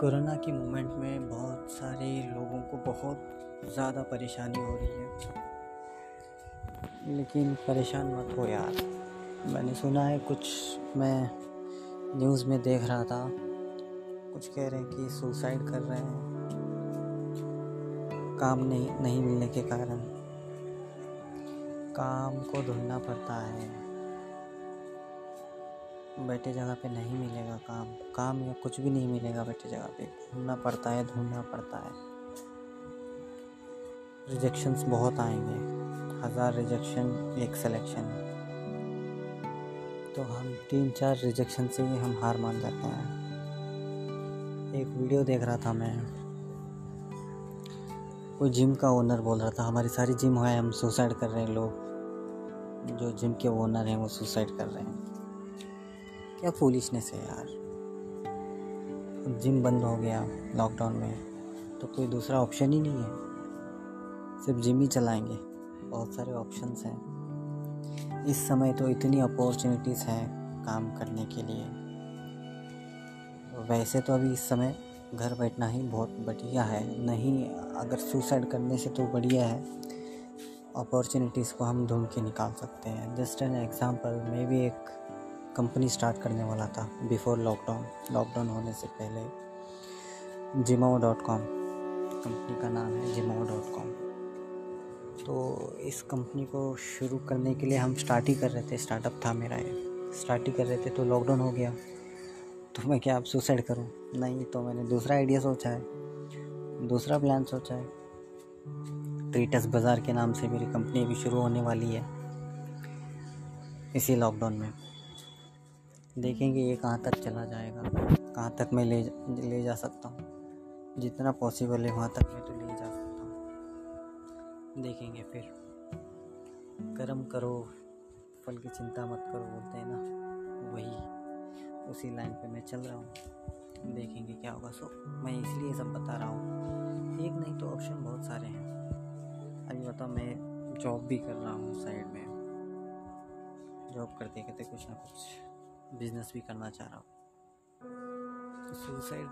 Corona की moment में बहुत सारे लोगों को बहुत ज़्यादा परेशानी हो रही है। लेकिन परेशान मत हो यार। मैंने सुना है कुछ, मैं न्यूज़ में देख रहा था। कुछ कह रहे हैं कि सुसाइड कर रहे हैं। काम नहीं नहीं मिलने के कारण। काम को ढूंढना पड़ता है। बैठे जगह पे नहीं मिलेगा काम। काम या कुछ भी नहीं मिलेगा बैठे जगह पे। ढूंढना पड़ता है, ढूंढना पड़ता है। रिजेक्शंस बहुत आएँगे। हज़ार रिजेक्शन एक सिलेक्शन तो हम तीन चार रिजेक्शन से ही हम हार मान जाते हैं। एक वीडियो देख रहा था मैं। कोई जिम का ओनर बोल रहा था, हमारी सारी जिम है, हम सुसाइड कर रहे हैं लोग। जो जिम के ओनर हैं, वो सुसाइड कर रहे हैं। क्या फूलिशनेस है यार? जिम बंद हो गया लॉकडाउन में तो कोई दूसरा ऑप्शन ही नहीं है। सिर्फ़ जिम ही चलाएँगे। बहुत सारे ऑप्शंस हैं। इस समय तो इतनी अपॉर्चुनिटीज़ हैं काम करने के लिए। वैसे तो अभी इस समय घर बैठना ही बहुत बढ़िया है। नहीं, अगर सुसाइड करने से तो बढ़िया है। अपॉर्चुनिटीज़ को हम ढूंढ के निकाल सकते हैं। जस्ट एन एग्ज़ाम्पल मैं भी एक कंपनी स्टार्ट करने वाला था बिफोर लॉकडाउन। लॉकडाउन होने से पहले जिमाओ डॉट कॉम, कंपनी का नाम है जिमाओ डॉट कॉम। तो इस कंपनी को शुरू करने के लिए हम स्टार्ट ही कर रहे थे। स्टार्टअप था मेरा ये। स्टार्ट ही कर रहे थे तो लॉकडाउन हो गया। तो मैं क्या, अब सुसाइड करूँ? नहीं तो मैंने दूसरा आइडिया सोचा है। दूसरा प्लान सोचा है। ट्रीटस बाज़ार के नाम से मेरी कंपनी अभी शुरू होने वाली है। इसी लॉकडाउन में। देखेंगे ये कहाँ तक चला जाएगा, कहाँ तक मैं ले ले जा सकता हूँ। जितना पॉसिबल है वहाँ तक मैं तो ले जा सकता हूँ। देखेंगे फिर। कर्म करो, फल की चिंता मत करो बोलते हैं ना। वही, उसी लाइन पे मैं चल रहा हूँ। देखेंगे क्या होगा। सो मैं इसलिए सब बता रहा हूँ। एक नहीं तो ऑप्शन बहुत सारे हैं। अभी बताओ, मैं जॉब भी कर रहा हूँ साइड में। जॉब करते करते कुछ ना कुछ। बिज़नेस भी करना चाह रहा हूँ। सुसाइड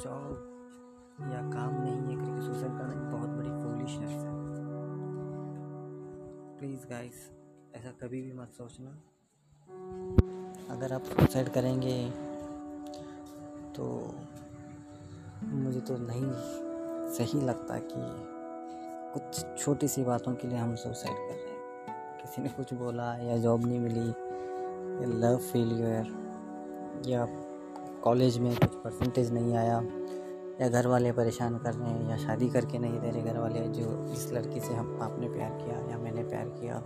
जॉब या काम नहीं है क्योंकि सुसाइड करना बहुत बड़ी फूलिशनेस है। प्लीज़ गाइस ऐसा कभी भी मत सोचना। अगर आप सुसाइड करेंगे तो मुझे तो नहीं सही लगता कि कुछ छोटी सी बातों के लिए हम सुसाइड कर रहे हैं। किसी ने कुछ बोला या जॉब नहीं मिली लव फेलियर या कॉलेज में कुछ परसेंटेज नहीं आया, या घर वाले परेशान कर रहे हैं, या शादी करके नहीं दे रहे घर वाले, जो इस लड़की से हम, आपने प्यार किया, या मैंने प्यार किया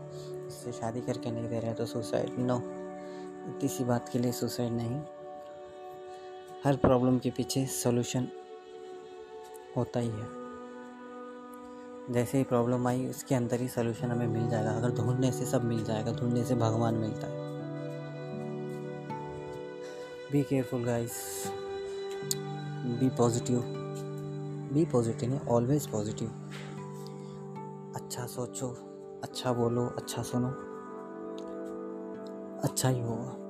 उससे शादी करके नहीं दे रहे तो सुसाइड नो इतनी सी बात के लिए सुसाइड नहीं. हर प्रॉब्लम के पीछे सोल्यूशन होता ही है. जैसे ही प्रॉब्लम आई, उसके अंदर ही सोल्यूशन हमें मिल जाएगा. अगर ढूँढने से सब मिल जाएगा, ढूँढने से भगवान मिलता है. Be careful guys be positive be positive नहीं ऑलवेज पॉजिटिव अच्छा सोचो अच्छा बोलो अच्छा सुनो। अच्छा ही होगा।